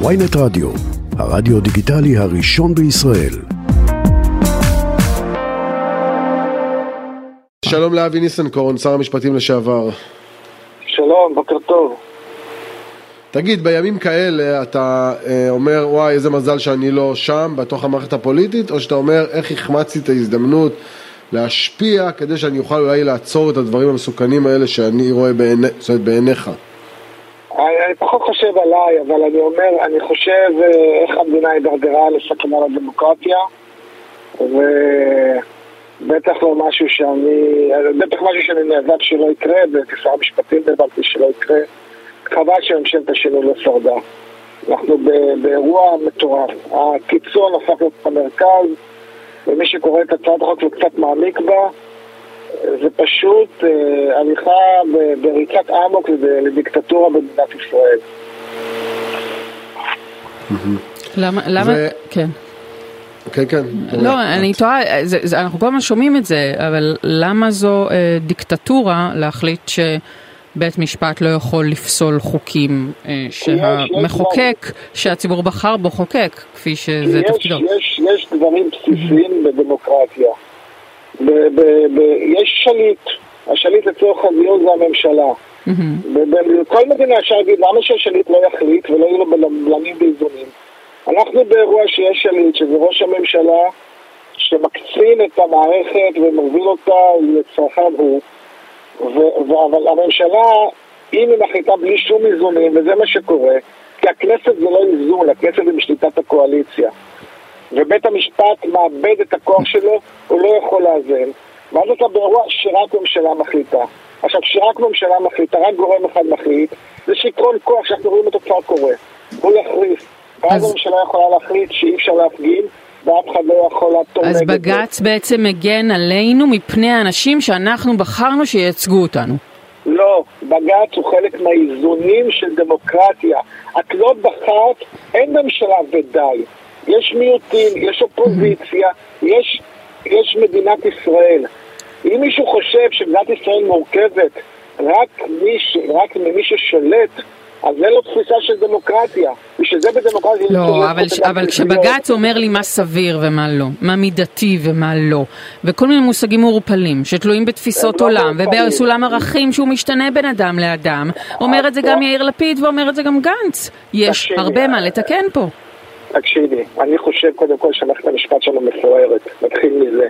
ויינט רדיו, הרדיו דיגיטלי הראשון בישראל. שלום לאבי ניסנקורן, שר המשפטים לשעבר. שלום, בוקר טוב. תגיד, בימים כאלה אתה אה, אומר, וואי, איזה מזל שאני לא שם, בתוך המערכת הפוליטית, או שאתה אומר, איך החמצתי את ההזדמנות להשפיע כדי שאני אוכל אולי לעצור את הדברים המסוכנים האלה שאני רואה בעיני, זאת אומרת, בעיניך? אני, פחות חושב עליי, אבל אני אומר, אני חושב אה, איך המדינה הידרדרה לסכנה לדמוקרטיה, ובטח לא משהו שאני, בטח משהו שאני נאבק שלא יקרה, וכשר המשפטים נאבקתי שלא יקרה. חבל שממשלת השינוי לא שרדה. אנחנו באירוע מטורף. הקיצון הפך להיות המרכז, ומי שקורא את הצעת החוק וקצת מעמיק בה, זה פשוט אה, הליכה בריצת אמוק לדיקטטורה במדינת ישראל. למה, למה, כן. כן, כן. לא, אני תוהה, אנחנו כל הזמן שומעים את זה, אבל למה זו אה, דיקטטורה להחליט שבית משפט לא יכול לפסול חוקים אה, שהמחוקק, שהציבור בחר בו חוקק, כפי שזה תפקידו? יש, יש דברים בסיסיים בדמוקרטיה. ב, ב, ב, יש שליט, השליט לצורך הדיון זה הממשלה. בכל מדינה אפשר להגיד למה שהשליט לא יחליט ולא יהיו לו בלמים ואיזונים. אנחנו באירוע שיש שליט, שזה ראש הממשלה, שמקצין את המערכת ומוביל אותה לצרכיו הוא, ו- אבל הממשלה, אם היא מחליטה בלי שום איזונים, וזה מה שקורה, כי הכנסת זה לא איזון, הכנסת זה בשליטת הקואליציה. ובית המשפט מאבד את הכוח שלו, הוא לא יכול לאזן. ואז אתה באירוע שרק ממשלה מחליטה. עכשיו, כשרק ממשלה מחליטה, רק גורם אחד מחליט, זה שיכרון כוח שאנחנו רואים אותו כבר קורה. הוא יחריף. ואז אז... הממשלה יכולה להחליט שאי אפשר להפגין, ואף אחד לא יכול לעתור נגד זה. אז בג"ץ בעצם מגן עלינו מפני האנשים שאנחנו בחרנו שייצגו אותנו. לא, בג"ץ הוא חלק מהאיזונים של דמוקרטיה. את לא בחרת, אין ממשלה ודי. יש מיעוטים, יש אופוזיציה, יש, יש מדינת ישראל. אם מישהו חושב שמדינת ישראל מורכבת רק, מיש, רק ממי ששולט, אז זה לא תפיסה של דמוקרטיה. בשביל זה בדמוקרטיה... לא, אבל, אבל כשבג"ץ אומר לי מה סביר ומה לא, מה מידתי ומה לא, וכל מיני מושגים מעורפלים שתלויים בתפיסות לא עולם ובסולם ערכים שהוא משתנה בין אדם לאדם, אומר את זה גם יאיר לפיד ואומר את זה גם גנץ. יש הרבה מה לתקן פה. תקשיבי, אני חושב קודם כל שמערכת המשפט שלנו מפוארת, נתחיל מזה.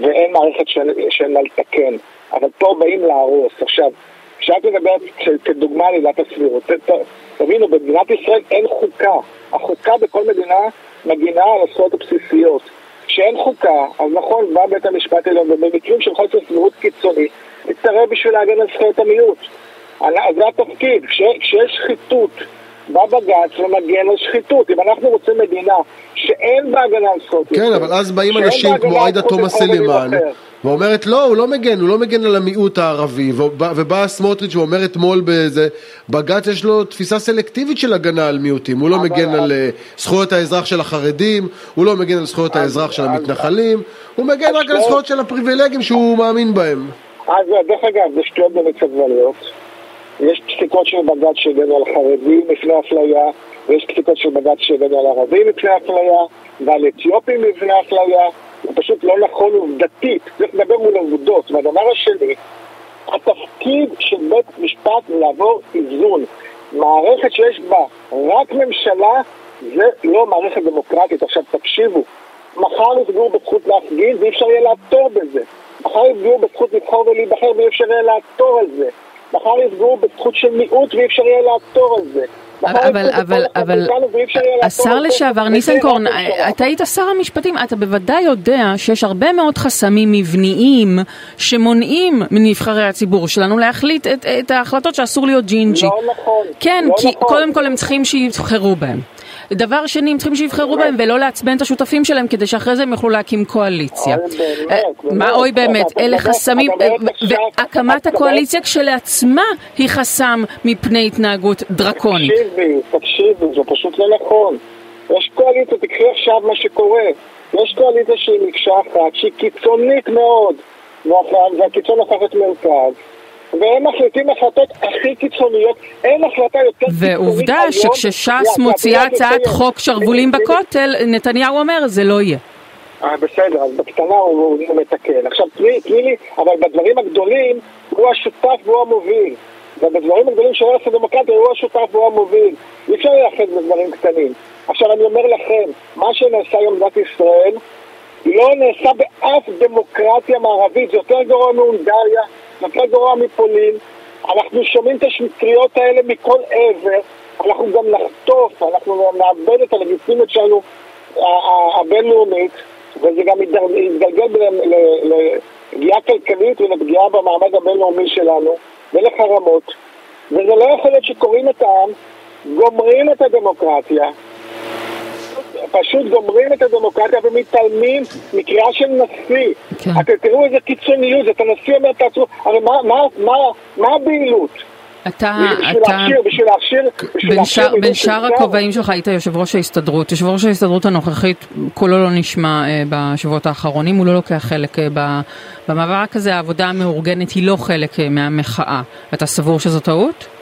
ואין מערכת שאין לה לתקן. אבל פה באים להרוס. עכשיו, כשאת מדברת כדוגמה על עילת הסבירות, תבינו, במדינת ישראל אין חוקה. החוקה בכל מדינה מגינה על הזכויות הבסיסיות. כשאין חוקה, אז נכון, בא בית המשפט העליון, ובמקרים של חוסר סבירות קיצוני, מתערב בשביל להגן על זכויות המיעוט. זה התפקיד. כשיש שחיתות בא בג"ץ ומגן על שחיתות. אם אנחנו רוצים מדינה שאין בה הגנה על זכויות כן, אבל אז באים אנשים כמו עאידה תומא סלימאן ואומרת לא, הוא לא מגן, הוא לא מגן על המיעוט הערבי. ובא סמוטריץ' ואומר אתמול באיזה בג"ץ יש לו תפיסה סלקטיבית של הגנה על מיעוטים. הוא לא מגן על אה, זכויות האזרח של החרדים הוא לא מגן על זכויות האזרח של המתנחלים הוא מגן רק על זכויות של הפריבילגים שהוא מאמין בהם. אז דרך אגב, זה שטויות במצב יש פסיקות של בג"ץ שהגנו על חרדים מפני אפליה, ויש פסיקות של בג"ץ שהגנו על ערבים מפני אפליה, ועל אתיופים מפני אפליה. זה פשוט לא נכון עובדתית, צריך לדבר מול עובדות. והדבר השני, התפקיד של בית משפט לעבור איזון. מערכת שיש בה רק ממשלה, זה לא מערכת דמוקרטית. עכשיו תקשיבו, מחר יפגעו בזכות להפגין ואי אפשר יהיה לעתור בזה. מחר יפגעו בזכות לבחור ולהיבחר ואי אפשר יהיה לעתור על זה. מחר יפגעו בזכות של מיעוט ואי אפשר יהיה לעצור על זה. אבל, אבל, אבל, השר לשעבר ניסנקורן, אתה היית שר המשפטים, אתה בוודאי יודע שיש הרבה מאוד חסמים מבניים שמונעים מנבחרי הציבור שלנו להחליט את, את ההחלטות שאסור להיות ג'ינג'י. לא נכון. כן, לא כי נכון. קודם כל הם צריכים שיבחרו בהם. דבר שני, הם צריכים שיבחרו בהם ולא לעצבן את השותפים שלהם כדי שאחרי זה הם יוכלו להקים קואליציה. מה אוי באמת, אלה חסמים, והקמת הקואליציה כשלעצמה היא חסם מפני התנהגות דרקונית. תקשיבי, תקשיבי, זה פשוט לא נכון. יש קואליציה, תקחי עכשיו מה שקורה. יש קואליציה שהיא מקשה אחת, שהיא קיצונית מאוד, והקיצון הפך את מרכז. והם מחליטים החלטות הכי קיצוניות, אין החלטה יותר קיצונית היום. ועובדה שכשש"ס מוציאה הצעת חוק שרוולים בכותל, נתניהו אומר זה לא יהיה. אה, בסדר, אז בקטנה הוא, מתקן. עכשיו תני, לי, אבל בדברים הגדולים הוא השותף והוא המוביל. ובדברים הגדולים של ארץ הדמוקרטיה הוא השותף והוא המוביל. אי אפשר לייחד בדברים קטנים. עכשיו אני אומר לכם, מה שנעשה היום במדינת ישראל לא נעשה באף דמוקרטיה מערבית, זה יותר גרוע מהונגריה, יותר גרוע מפולין. אנחנו שומעים את השקריות האלה מכל עבר, אנחנו גם נחטוף, אנחנו נאבד את הלגיטימיות שלנו הבינלאומית, וזה גם יתגלגל לפגיעה כלכלית ולפגיעה במעמד הבינלאומי שלנו ולחרמות. וזה לא יכול להיות שקוראים את העם, גומרים את הדמוקרטיה, פשוט גומרים את הדמוקרטיה ומתעלמים מקריאה של נשיא. כן. אתם תראו איזה קיצוניות, את הנשיא אומר תעצרו, הרי מה, מה, מה, מה הבהילות? אתה, בשביל אתה, להכשיר, בשביל להכשיר, בשביל בין להכשיר בין שאר הכובעים שלך היית יושב ראש ההסתדרות. יושב ראש ההסתדרות הנוכחית, קולו לא נשמע אה, בשבועות האחרונים, הוא לא לוקח חלק אה, ב- במאבק הזה, העבודה המאורגנת היא לא חלק אה, מהמחאה. אתה סבור שזו טעות?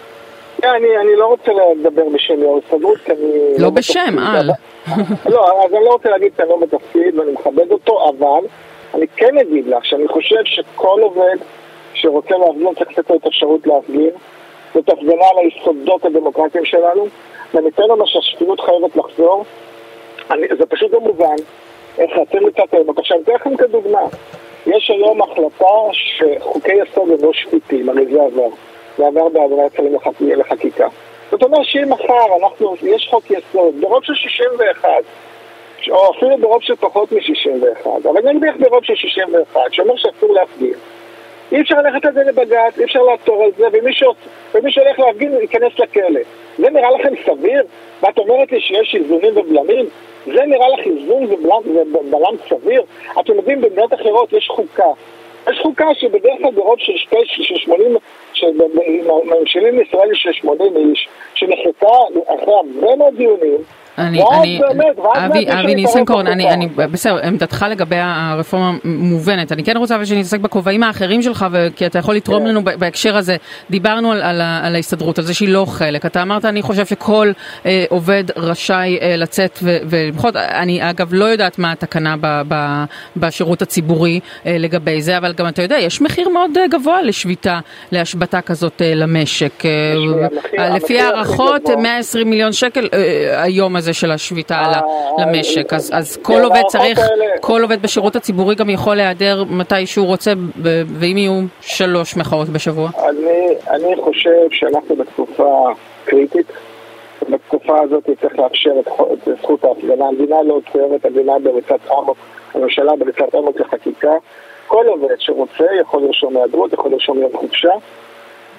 כן, אני, אני לא רוצה לדבר בשם יו"ר ההסתדרות, כי אני... לא בשם, בתפקיד, על. אבל- לא, אז אני לא רוצה להגיד שאני לא בתפקיד ואני מכבד אותו, אבל אני כן אגיד לך שאני חושב שכל עובד שרוצה להפגין צריך לתת לו את האפשרות להפגין. זאת הפגנה על היסודות הדמוקרטיים שלנו, וניתן לנו שהשפיות חייבת לחזור. אני, זה פשוט לא מובן איך אתם מצאתם. עכשיו, אתן לכם כדוגמה. יש היום החלטה שחוקי יסוד הם לא שפיטים, הרי זה עבר. זה עבר בעבודת שרים לחק... לחקיקה. זאת אומרת שאם מחר אנחנו, יש חוק יסוד ברוב של 61, או אפילו ברוב של פחות מ-61, אבל נגדיך ברוב של 61, שאומר שאסור להפגין. אי אפשר ללכת על זה לבג"ץ, אי אפשר לעתור על זה, ומי, ש... ומי שהולך להפגין ייכנס לכלא. זה נראה לכם סביר? ואת אומרת לי שיש איזונים ובלמים? זה נראה לך איזון ובלם סביר? אתם יודעים, במדינות אחרות יש חוקה. יש חוקה שבדרך כלל ברוב של שתי, של 80, שממשלים ישראל של 80 איש, שנחלקה אחרי הרבה מאוד דיונים, אני, ואז אני, באמת, ואז אבי, אבי יש ניסנקורן, אני, אני, בסדר, עמדתך לגבי הרפורמה מובנת. אני כן רוצה אבל שנתעסק בכובעים האחרים שלך, ו- כי אתה יכול לתרום כן. לנו בהקשר הזה. דיברנו על, על, על ההסתדרות, על זה שהיא לא חלק. אתה אמרת, אני חושב שכל אה, עובד רשאי אה, לצאת ולמחות. אני אגב לא יודעת מה התקנה ב- ב- בשירות הציבורי אה, לגבי זה, אבל גם אתה יודע, יש מחיר מאוד אה, גבוה לשביתה, להשבתה כזאת אה, למשק. אה, לפי הערכות, גבוה. 120 מיליון שקל אה, היום הזה של השביתה ל- אה, למשק. אז, אז כן, כל עובד צריך, האלה- כל עובד בשירות הציבורי גם יכול להיעדר מתי שהוא רוצה, ואם יהיו שלוש מחאות בשבוע. אני, אני חושב שאנחנו בתקופה קריטית. בתקופה הזאת צריך לאפשר את, זכות ההפגנה. המדינה לא עוצרת, המדינה בריצת אמוק, הממשלה בריצת אמוק לחקיקה. כל עובד שרוצה יכול לרשום היעדרות, יכול לרשום יום חופשה.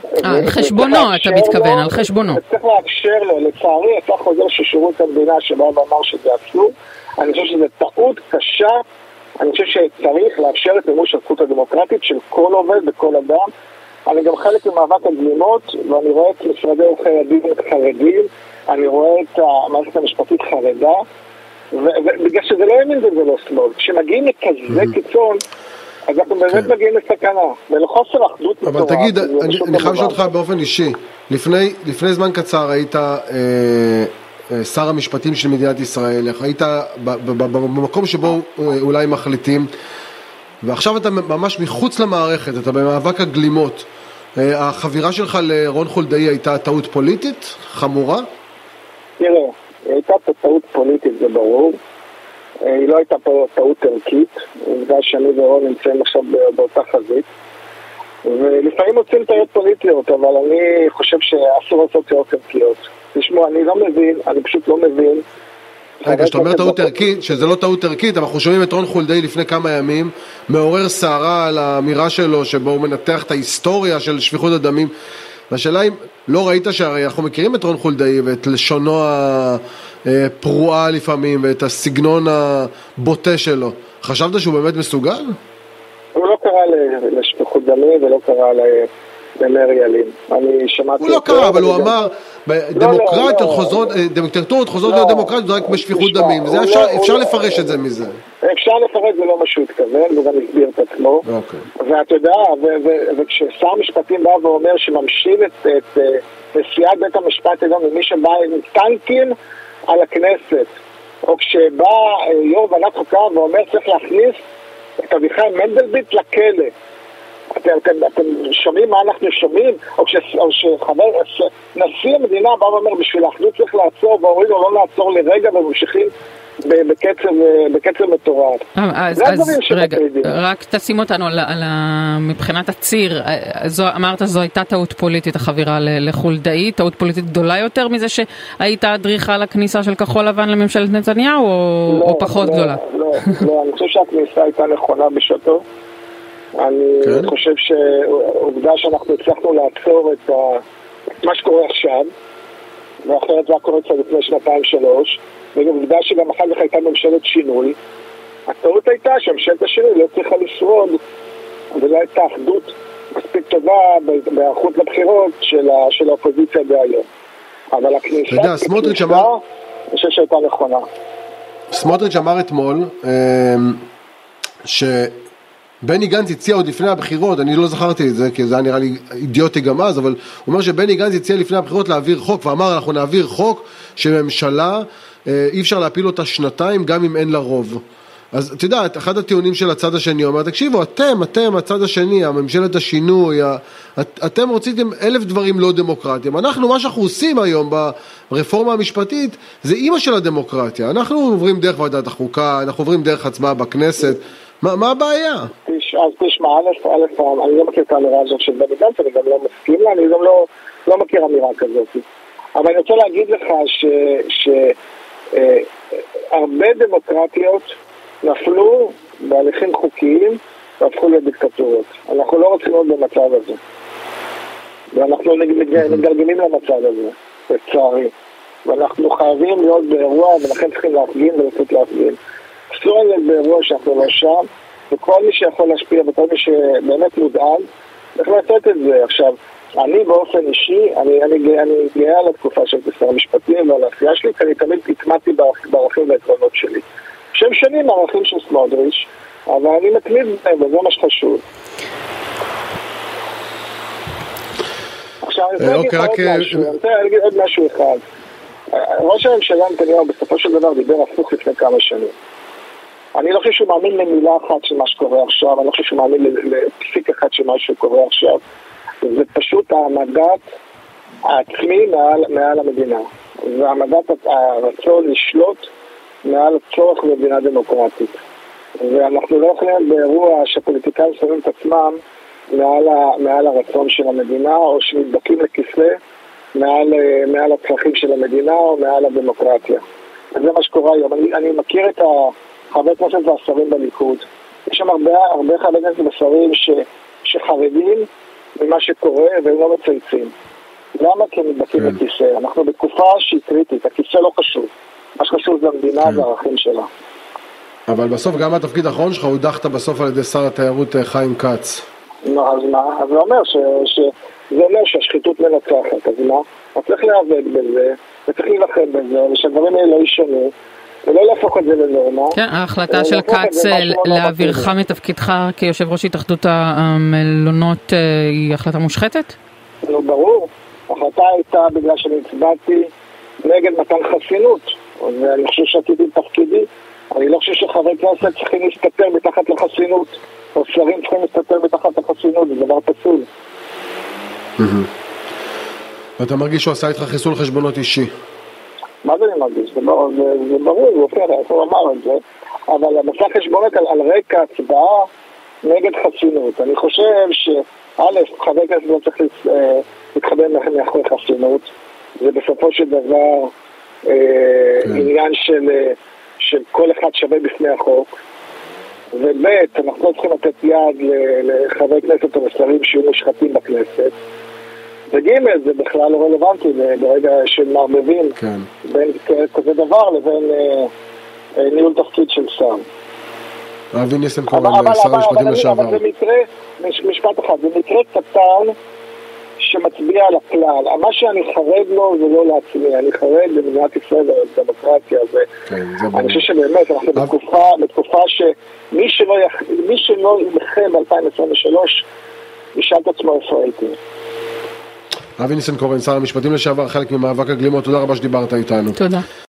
אה, על חשבונו, אתה מתכוון, על חשבונו. צריך לאפשר לו, לצערי יצא חוזר של שירות המדינה שבא ואמר שזה אסור. אני חושב שזו טעות קשה. אני חושב שצריך לאפשר את מימוש הזכות הדמוקרטית של כל עובד וכל אדם. אני גם חלק ממאבק הגלימות, ואני רואה את משרדי עורכי הדין חרדים, אני רואה את המערכת המשפטית חרדה, ובגלל שזה לא ימין וזה לא שמאל. כשמגיעים לכזה קיצון, אז אנחנו באמת כן. מגיעים לסכנה, ולחוסר אחדות אבל מטורף, תגיד, זה אני, אני חייב לשאול. אותך באופן אישי, לפני, לפני זמן קצר היית אה, אה, שר המשפטים של מדינת ישראל, היית במקום שבו אה, אולי מחליטים, ועכשיו אתה ממש מחוץ למערכת, אתה במאבק הגלימות. אה, החבירה שלך לרון חולדאי הייתה טעות פוליטית חמורה? תראה, הייתה טעות פוליטית, זה ברור. אה, היא לא הייתה פה טעות ערכית, עובדה שאני ורון נמצאים עכשיו באותה חזית. ולפעמים מוצאים טעויות פוליטיות, אבל אני חושב שאסור לעשות טעויות ערכיות. תשמעו, אני לא מבין, אני פשוט לא מבין. רגע, כשאתה אומר טעות ערכית, שזה לא טעות ערכית, אנחנו שומעים את רון חולדאי לפני כמה ימים, מעורר סערה על האמירה שלו, שבו הוא מנתח את ההיסטוריה של שפיכות הדמים. והשאלה אם, לא ראית שהרי אנחנו מכירים את רון חולדאי ואת לשונו הפרועה לפעמים, ואת הסגנון הבוטה שלו. חשבת שהוא באמת מסוגל? הוא לא קרא לשפיכות דמים ולא קרא ל- למאיר ילין. אני שמעתי... הוא לא קרא, אבל הוא אמר, דמוקרטיות לא, לא. חוזרות, אה, דיקטטורות חוזרות להיות דמוקרטיות רק בשפיכות דמים, אפשר לפרש את זה מזה. אפשר לפרש זה לא מה שהוא התכוון, הוא גם הסביר את עצמו. אוקיי. ואתה יודע, וכששר המשפטים בא ואומר שממשיל את נשיאת בית המשפט העליון ממי שבא עם טנקים על הכנסת, או כשבא אה, יו"ר ועדת חוקה ואומר צריך להכניס את אביחי מנדלבליט לכלא. אתם, אתם, אתם שומעים מה אנחנו שומעים? או, כש, או שחבר, נשיא המדינה בא ואומר בשביל האחדות צריך לעצור, ואומרים לו לא לעצור לרגע וממשיכים בקצב, בקצב מטורף. אה, אז, אז רגע, רק תשים אותנו על, על, מבחינת הציר, זו, אמרת זו הייתה טעות פוליטית החבירה לחולדאי, טעות פוליטית גדולה יותר מזה שהיית אדריכה לכניסה של כחול לבן לממשלת נתניהו, או, לא, או פחות לא, גדולה? לא, לא, אני חושב שהכניסה הייתה נכונה בשעתו. אני כן? חושב שעובדה שאנחנו הצלחנו לעצור את, ה... מה שקורה עכשיו, ואחרת זה היה קורה קצת לפני שנתיים-שלוש, ועובדה שגם אחר כך הייתה ממשלת שינוי. הטעות הייתה שממשלת השינוי לא צריכה לשרוד, ולא הייתה אחדות מספיק טובה בהיערכות לבחירות של, ה... של האופוזיציה דהיום. אבל הכניסה, אתה יודע, סמוטריץ' אמר... אני חושב שהייתה נכונה. סמוטריץ' אמר אתמול אמ, ש... בני גנץ הציע עוד לפני הבחירות, אני לא זכרתי את זה כי זה היה נראה לי אידיוטי גם אז, אבל הוא אומר שבני גנץ הציע לפני הבחירות להעביר חוק ואמר אנחנו נעביר חוק שממשלה אה, אי אפשר להפיל אותה שנתיים גם אם אין לה רוב. אז את יודעת, אחד הטיעונים של הצד השני אומר, תקשיבו, אתם, אתם, הצד השני, הממשלת השינוי, את, אתם רציתם אלף דברים לא דמוקרטיים. אנחנו, מה שאנחנו עושים היום ברפורמה המשפטית, זה אימא של הדמוקרטיה. אנחנו עוברים דרך ועדת החוקה, אנחנו עוברים דרך הצבעה בכנסת. מה, מה הבעיה? אז תשמע, א', א', אני לא מכיר את האמירה הזאת של בני גנץ, אני גם לא מסכים לה, אני גם לא, לא מכיר אמירה כזאת. אבל אני רוצה להגיד לך שהרבה אה, דמוקרטיות נפלו בהליכים חוקיים והפכו להיות דיקטטורות. אנחנו לא רוצים להיות במצב הזה. ואנחנו מגלגלים למצב הזה, לצערי. ואנחנו חייבים להיות באירוע, ולכן צריכים להפגין ולצאת להפגין. אסור לנו באירוע שאנחנו לא שם, וכל מי שיכול להשפיע וכל מי שבאמת מודאג, צריך לעשות את זה. עכשיו, אני באופן אישי, אני, אני, אני גאה על התקופה של שר המשפטים ועל העשייה שלי, כי אני תמיד הטמעתי בערכים והעקרונות שלי. שהם שונים מהערכים של סמוטריץ', אבל אני מתמיד בהם, וזה מה שחשוב. עכשיו, אני רוצה להגיד עוד משהו אחד. ראש הממשלה נתניהו בסופו של דבר דיבר הפוך לפני כמה שנים. אני לא חושב שהוא מאמין למילה אחת של מה שקורה עכשיו, אני לא חושב שהוא מאמין לפסיק אחד של מה שקורה עכשיו. זה פשוט העמדת העצמי מעל, מעל המדינה, והעמדת הרצון לשלוט מעל הצורך במדינה דמוקרטית. ואנחנו לא יכולים באירוע שפוליטיקאים שמים את עצמם מעל, ה, מעל הרצון של המדינה, או שנדבקים לכיסא מעל, מעל הצרכים של המדינה או מעל הדמוקרטיה. וזה מה שקורה היום. אני, אני מכיר את החברי כנסת והשרים בליכוד. יש שם הרבה, הרבה חברי כנסת ושרים ש, שחרדים ממה שקורה והם לא מצייצים. למה? כי הם נדבקים כן. לכיסא. אנחנו בתקופה שהיא קריטית, הכיסא לא חשוב. מה שחשוב זה המדינה כן. והערכים שלה. אבל בסוף גם התפקיד האחרון שלך הודחת בסוף על ידי שר התיירות אה, חיים כץ. נו, אז מה? אז זה אומר ש... ש... זה אומר שהשחיתות מנצחת, אז מה? אז צריך להיאבק בזה, וצריך להילחם בזה, ושהדברים האלה לא יישנו, ולא להפוך את זה לנורמה. כן, ההחלטה של כץ אה, לא להעבירך מתפקידך כיושב ראש התאחדות המלונות אה, היא החלטה מושחתת? נו, ברור. ההחלטה הייתה בגלל שאני הצבעתי נגד מתן חסינות, ואני חושב שעשיתי את תפקידי. אני לא חושב שחברי כנסת צריכים להסתתר מתחת לחסינות, או שרים צריכים להסתתר מתחת לחסינות, זה דבר פסול. ואתה מרגיש שהוא עשה איתך חיסול חשבונות אישי? מה זה אני מרגיש? זה, ברור, זה, זה ברור, זה אופן, איך הוא אמר את זה, אבל המסע חשבונות על, על רקע הצבעה נגד חסינות. אני חושב שא', חבר כנסת לא צריך אה, להתחבר מאחורי חסינות, זה בסופו של דבר אה, כן. עניין של, אה, של כל אחד שווה בפני החוק. וב', אנחנו לא צריכים לתת יד לחברי כנסת או לשרים שיהיו מושחתים בכנסת. וג' זה בכלל לא רלוונטי ברגע שמערבבים כן. בין כזה דבר לבין אה, אה, ניהול תפקיד של שר. אבי ניסנקורן, שר המשפטים לשעבר. אבל זה מקרה, משפט אחד, זה מקרה קטן שמצביע על הכלל. מה שאני חרד לו זה לא לעצמי, אני חרד למדינת ישראל ולדמוקרטיה. כן, אני חושב שבאמת, אנחנו בתקופה, בתקופה שמי שלא ייבחר ב-2023, ישאל את עצמו איפה הייתי. אבי ניסנקורן, שר המשפטים לשעבר, חלק ממאבק הגלימות, תודה רבה שדיברת איתנו. תודה.